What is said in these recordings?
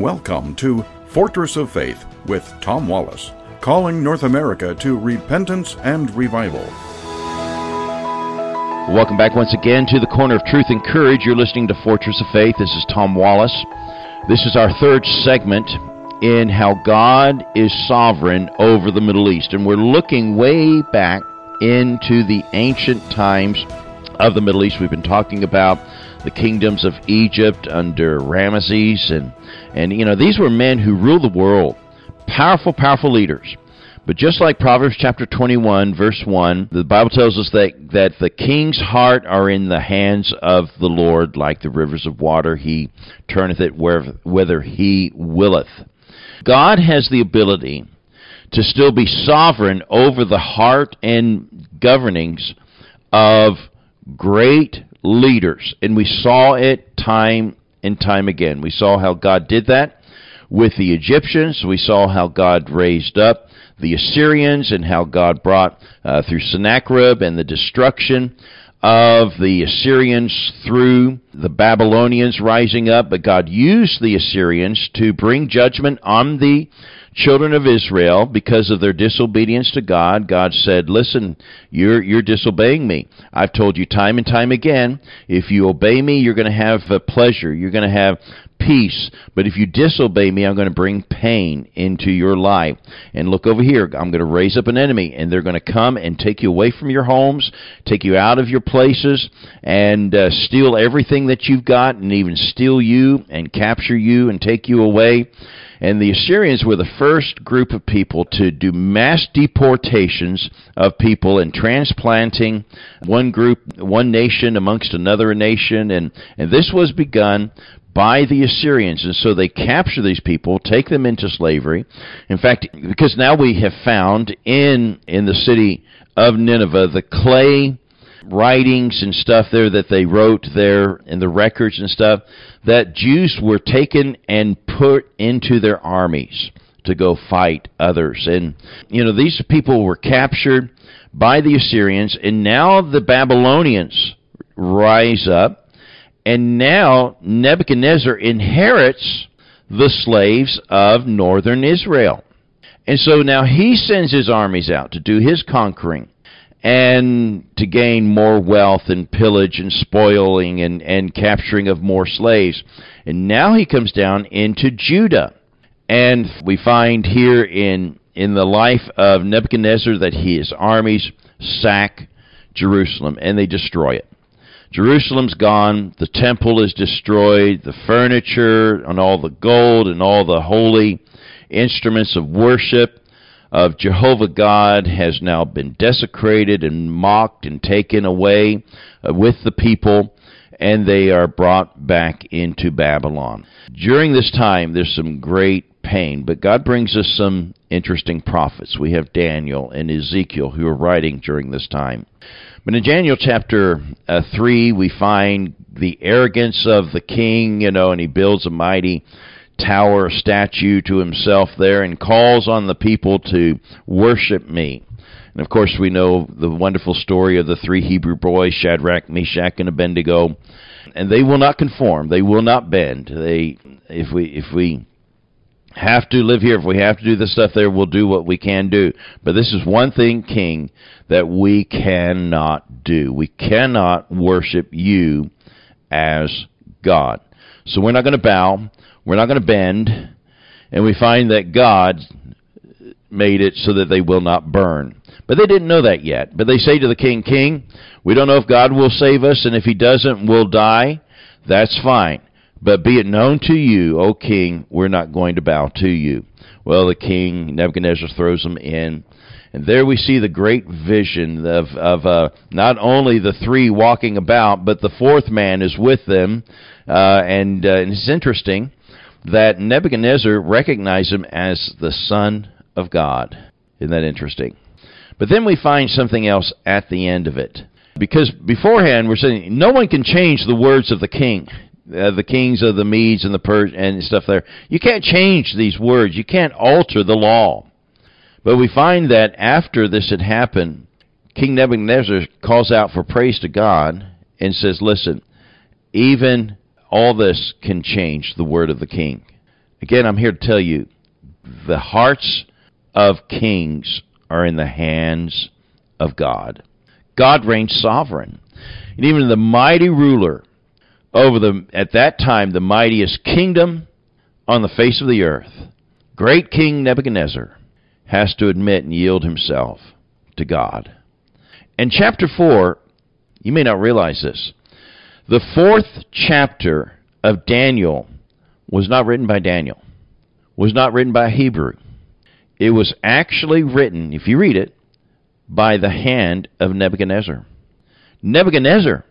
Welcome to Fortress of Faith with Tom Wallace, calling North America to repentance and revival. Welcome back once again to the Corner of Truth and Courage. You're listening to Fortress of Faith. This is Tom Wallace. This is our third segment in how God is sovereign over the Middle East. And we're looking way back into the ancient times of the Middle East. We've been talking about the kingdoms of Egypt under Ramesses. And and you know these were men who ruled the world. Powerful powerful leaders. But just like Proverbs chapter 21 verse 1 the Bible tells us that that the king's heart are in the hands of the Lord like the rivers of water. He turneth it whither he willeth. God has the ability to still be sovereign over the heart and governings of great leaders. And we saw it time and time again. We saw how God did that with the Egyptians. We saw how God raised up the Assyrians and how God brought uh, through Sennacherib and the destruction of the Assyrians through the Babylonians rising up, but God used the Assyrians to bring judgment on the children of Israel because of their disobedience to God. God said, "Listen, you're you're disobeying me. I've told you time and time again, if you obey me, you're going to have pleasure. You're going to have peace. But if you disobey me, I'm going to bring pain into your life. And look over here, I'm going to raise up an enemy, and they're going to come and take you away from your homes, take you out of your places, and uh, steal everything that you've got, and even steal you and capture you and take you away. And the Assyrians were the first group of people to do mass deportations of people and transplanting one group, one nation amongst another nation. And, and this was begun by the Assyrians. And so they capture these people, take them into slavery. In fact, because now we have found in, in the city of Nineveh the clay writings and stuff there that they wrote there in the records and stuff that Jews were taken and put into their armies to go fight others. And, you know, these people were captured by the Assyrians, and now the Babylonians rise up, and now Nebuchadnezzar inherits the slaves of northern Israel. And so now he sends his armies out to do his conquering and to gain more wealth and pillage and spoiling and, and capturing of more slaves. And now he comes down into Judah. And we find here in, in the life of Nebuchadnezzar that his armies sack Jerusalem and they destroy it. Jerusalem's gone, the temple is destroyed, the furniture and all the gold and all the holy instruments of worship of Jehovah God has now been desecrated and mocked and taken away uh, with the people, and they are brought back into Babylon. During this time, there's some great pain, but God brings us some interesting prophets. We have Daniel and Ezekiel who are writing during this time. But in Daniel chapter uh, 3, we find the arrogance of the king, you know, and he builds a mighty tower statue to himself there and calls on the people to worship me. And of course, we know the wonderful story of the three Hebrew boys, Shadrach, Meshach, and Abednego. And they will not conform. They will not bend. They, if we, if we have to live here, if we have to do this stuff there, we'll do what we can do. But this is one thing, King, that we cannot do. We cannot worship you as God. So we're not going to bow. We're not going to bend. And we find that God made it so that they will not burn. But they didn't know that yet. But they say to the king, King, we don't know if God will save us, and if he doesn't, we'll die. That's fine. But be it known to you, O king, we're not going to bow to you. Well, the king, Nebuchadnezzar, throws them in. And there we see the great vision of, of uh, not only the three walking about, but the fourth man is with them. Uh, and, uh, and it's interesting that Nebuchadnezzar recognized him as the Son of God. Isn't that interesting? But then we find something else at the end of it. Because beforehand we're saying no one can change the words of the king. Uh, the kings of the Medes and the Pers and stuff there. You can't change these words. You can't alter the law. But we find that after this had happened, King Nebuchadnezzar calls out for praise to God and says, Listen, even all this can change the word of the king. Again, I'm here to tell you the hearts of kings are in the hands of God. God reigns sovereign. And even the mighty ruler over the at that time the mightiest kingdom on the face of the earth, great King Nebuchadnezzar, has to admit and yield himself to God. And chapter 4, you may not realize this. The fourth chapter of Daniel was not written by Daniel, was not written by Hebrew. It was actually written, if you read it, by the hand of Nebuchadnezzar. Nebuchadnezzar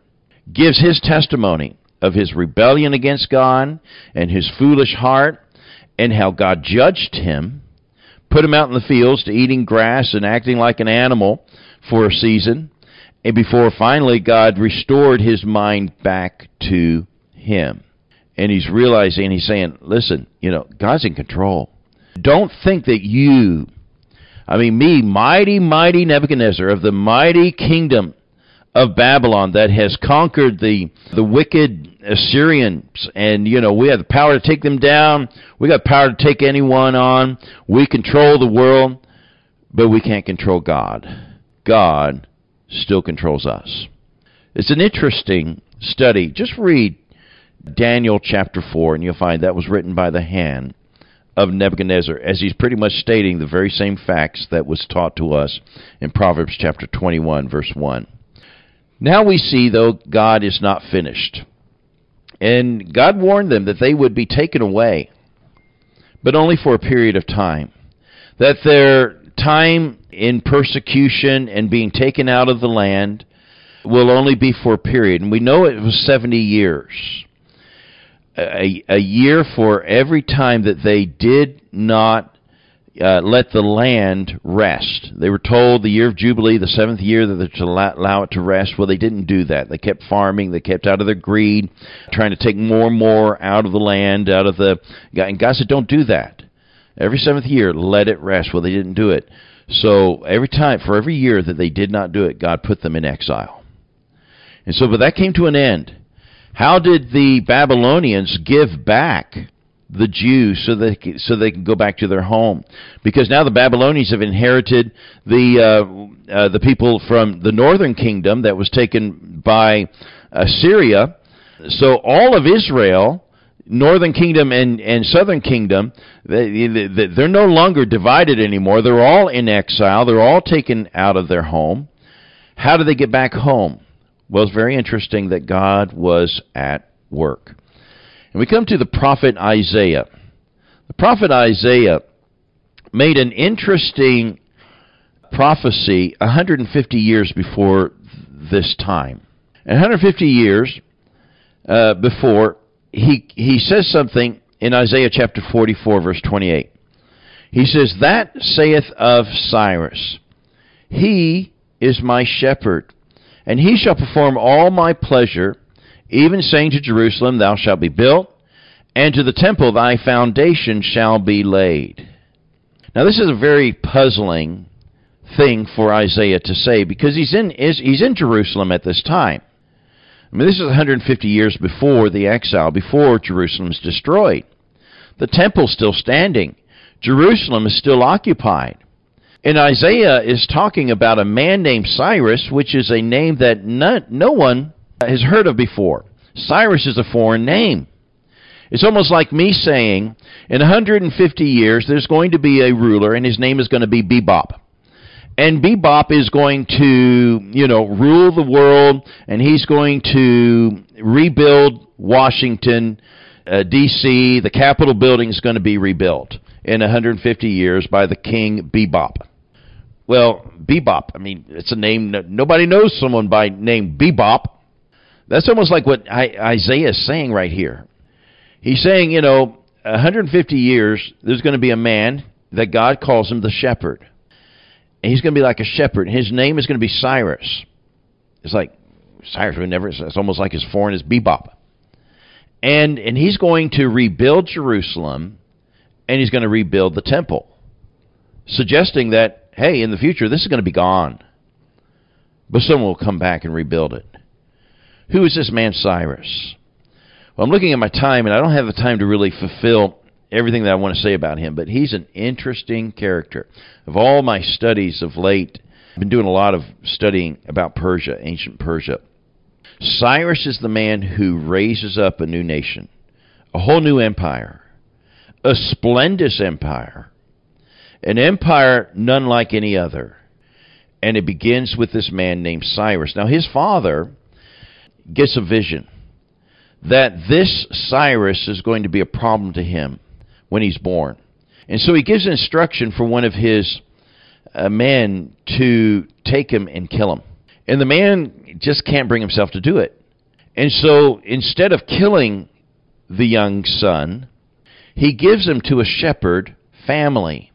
gives his testimony of his rebellion against God and his foolish heart and how God judged him, put him out in the fields to eating grass and acting like an animal for a season, and before finally God restored his mind back to him. And he's realizing, he's saying, listen, you know, God's in control. Don't think that you, I mean, me, mighty, mighty Nebuchadnezzar of the mighty kingdom of Babylon that has conquered the the wicked Assyrians. And you know we have the power to take them down. We got power to take anyone on. We control the world but we can't control God. God still controls us. It's an interesting study. Just read Daniel chapter 4 and you'll find that was written by the hand of Nebuchadnezzar as he's pretty much stating the very same facts that was taught to us in Proverbs chapter 21 verse 1 now we see, though, God is not finished. And God warned them that they would be taken away, but only for a period of time. That their time in persecution and being taken out of the land will only be for a period. And we know it was 70 years. A, a year for every time that they did not uh, let the land rest. They were told the year of Jubilee, the seventh year, that they're to allow it to rest. Well, they didn't do that. They kept farming. They kept out of their greed, trying to take more and more out of the land, out of the. And God said, don't do that. Every seventh year, let it rest. Well, they didn't do it. So every time, for every year that they did not do it, God put them in exile. And so, but that came to an end. How did the Babylonians give back the Jews so they so they can go back to their home. Because now the Babylonians have inherited the uh, uh, the people from the northern kingdom that was taken by Assyria so all of Israel northern kingdom and, and southern kingdom they, they're no longer divided anymore. They're all in exile. They're all taken out of their home. How do they get back home? Well it's very interesting that God was at work and we come to the prophet Isaiah. The prophet Isaiah made an interesting prophecy 150 years before this time. And 150 years uh, before, he, he says something in Isaiah chapter 44, verse 28. He says, That saith of Cyrus, He is my shepherd, and he shall perform all my pleasure even saying to Jerusalem, Thou shalt be built, and to the temple thy foundation shall be laid. Now, this is a very puzzling thing for Isaiah to say because he's in, he's in Jerusalem at this time. I mean, this is 150 years before the exile, before Jerusalem is destroyed. The temple's still standing. Jerusalem is still occupied. And Isaiah is talking about a man named Cyrus, which is a name that no, no one has heard of before. Cyrus is a foreign name. It's almost like me saying, in 150 years, there's going to be a ruler, and his name is going to be Bebop. And Bebop is going to, you know, rule the world, and he's going to rebuild Washington, uh, D.C. The Capitol building is going to be rebuilt in 150 years by the King Bebop. Well, Bebop, I mean, it's a name, nobody knows someone by name Bebop. That's almost like what Isaiah is saying right here. He's saying, you know, 150 years, there's going to be a man that God calls him the shepherd. And he's going to be like a shepherd. His name is going to be Cyrus. It's like Cyrus would never, it's almost like as foreign as bebop. And, and he's going to rebuild Jerusalem and he's going to rebuild the temple, suggesting that, hey, in the future, this is going to be gone. But someone will come back and rebuild it. Who is this man Cyrus? Well, I'm looking at my time, and I don't have the time to really fulfill everything that I want to say about him, but he's an interesting character. Of all my studies of late, I've been doing a lot of studying about Persia, ancient Persia. Cyrus is the man who raises up a new nation, a whole new empire, a splendid empire, an empire none like any other. And it begins with this man named Cyrus. Now, his father gets a vision that this Cyrus is going to be a problem to him when he's born. And so he gives instruction for one of his uh, men to take him and kill him. And the man just can't bring himself to do it. And so instead of killing the young son, he gives him to a shepherd family.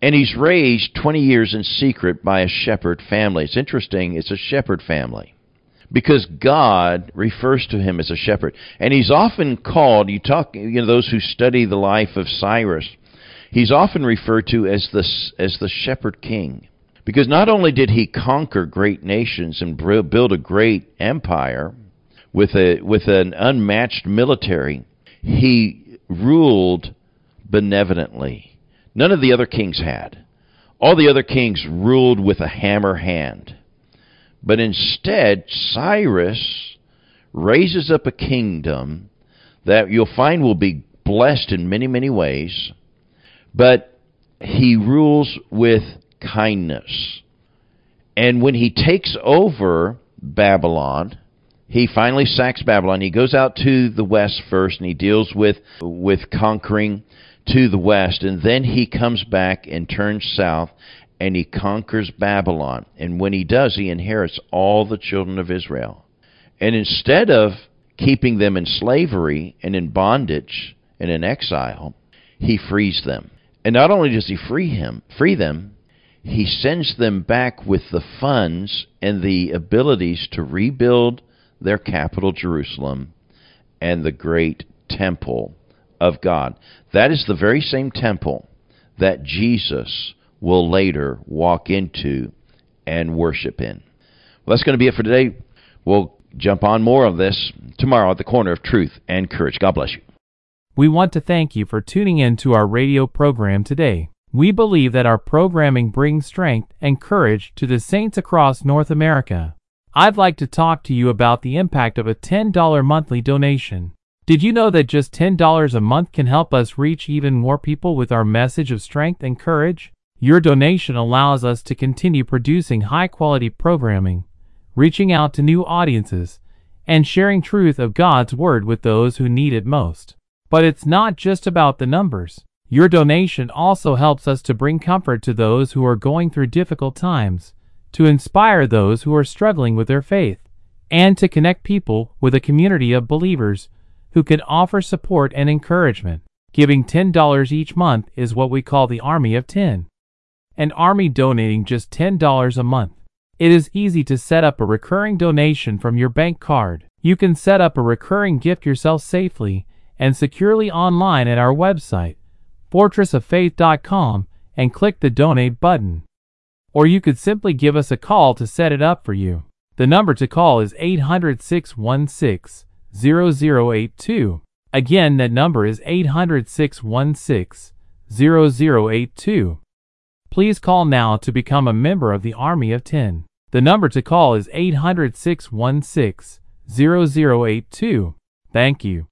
And he's raised 20 years in secret by a shepherd family. It's interesting, it's a shepherd family because God refers to him as a shepherd. And he's often called, you talk, you know, those who study the life of Cyrus, he's often referred to as the, as the shepherd king. Because not only did he conquer great nations and build a great empire with, a, with an unmatched military, he ruled benevolently. None of the other kings had. All the other kings ruled with a hammer hand. But instead, Cyrus raises up a kingdom that you'll find will be blessed in many, many ways, but he rules with kindness. And when he takes over Babylon, he finally sacks Babylon. He goes out to the west first and he deals with with conquering to the west and then he comes back and turns south and he conquers Babylon. And when he does, he inherits all the children of Israel. And instead of keeping them in slavery and in bondage and in exile, he frees them. And not only does he free him, free them, he sends them back with the funds and the abilities to rebuild their capital Jerusalem and the great temple of God. That is the very same temple that Jesus will later walk into and worship in. Well, that's going to be it for today. We'll jump on more of this tomorrow at the corner of truth and courage. God bless you. We want to thank you for tuning in to our radio program today. We believe that our programming brings strength and courage to the saints across North America. I'd like to talk to you about the impact of a $10 monthly donation. Did you know that just $10 a month can help us reach even more people with our message of strength and courage? Your donation allows us to continue producing high quality programming, reaching out to new audiences, and sharing truth of God's Word with those who need it most. But it's not just about the numbers. Your donation also helps us to bring comfort to those who are going through difficult times, to inspire those who are struggling with their faith, and to connect people with a community of believers who can offer support and encouragement. Giving $10 each month is what we call the Army of 10 an army donating just $10 a month. It is easy to set up a recurring donation from your bank card. You can set up a recurring gift yourself safely and securely online at our website, fortressoffaith.com, and click the donate button. Or you could simply give us a call to set it up for you. The number to call is 800 616 0082. Again, that number is 800 616 0082. Please call now to become a member of the Army of 10. The number to call is 800 616 0082. Thank you.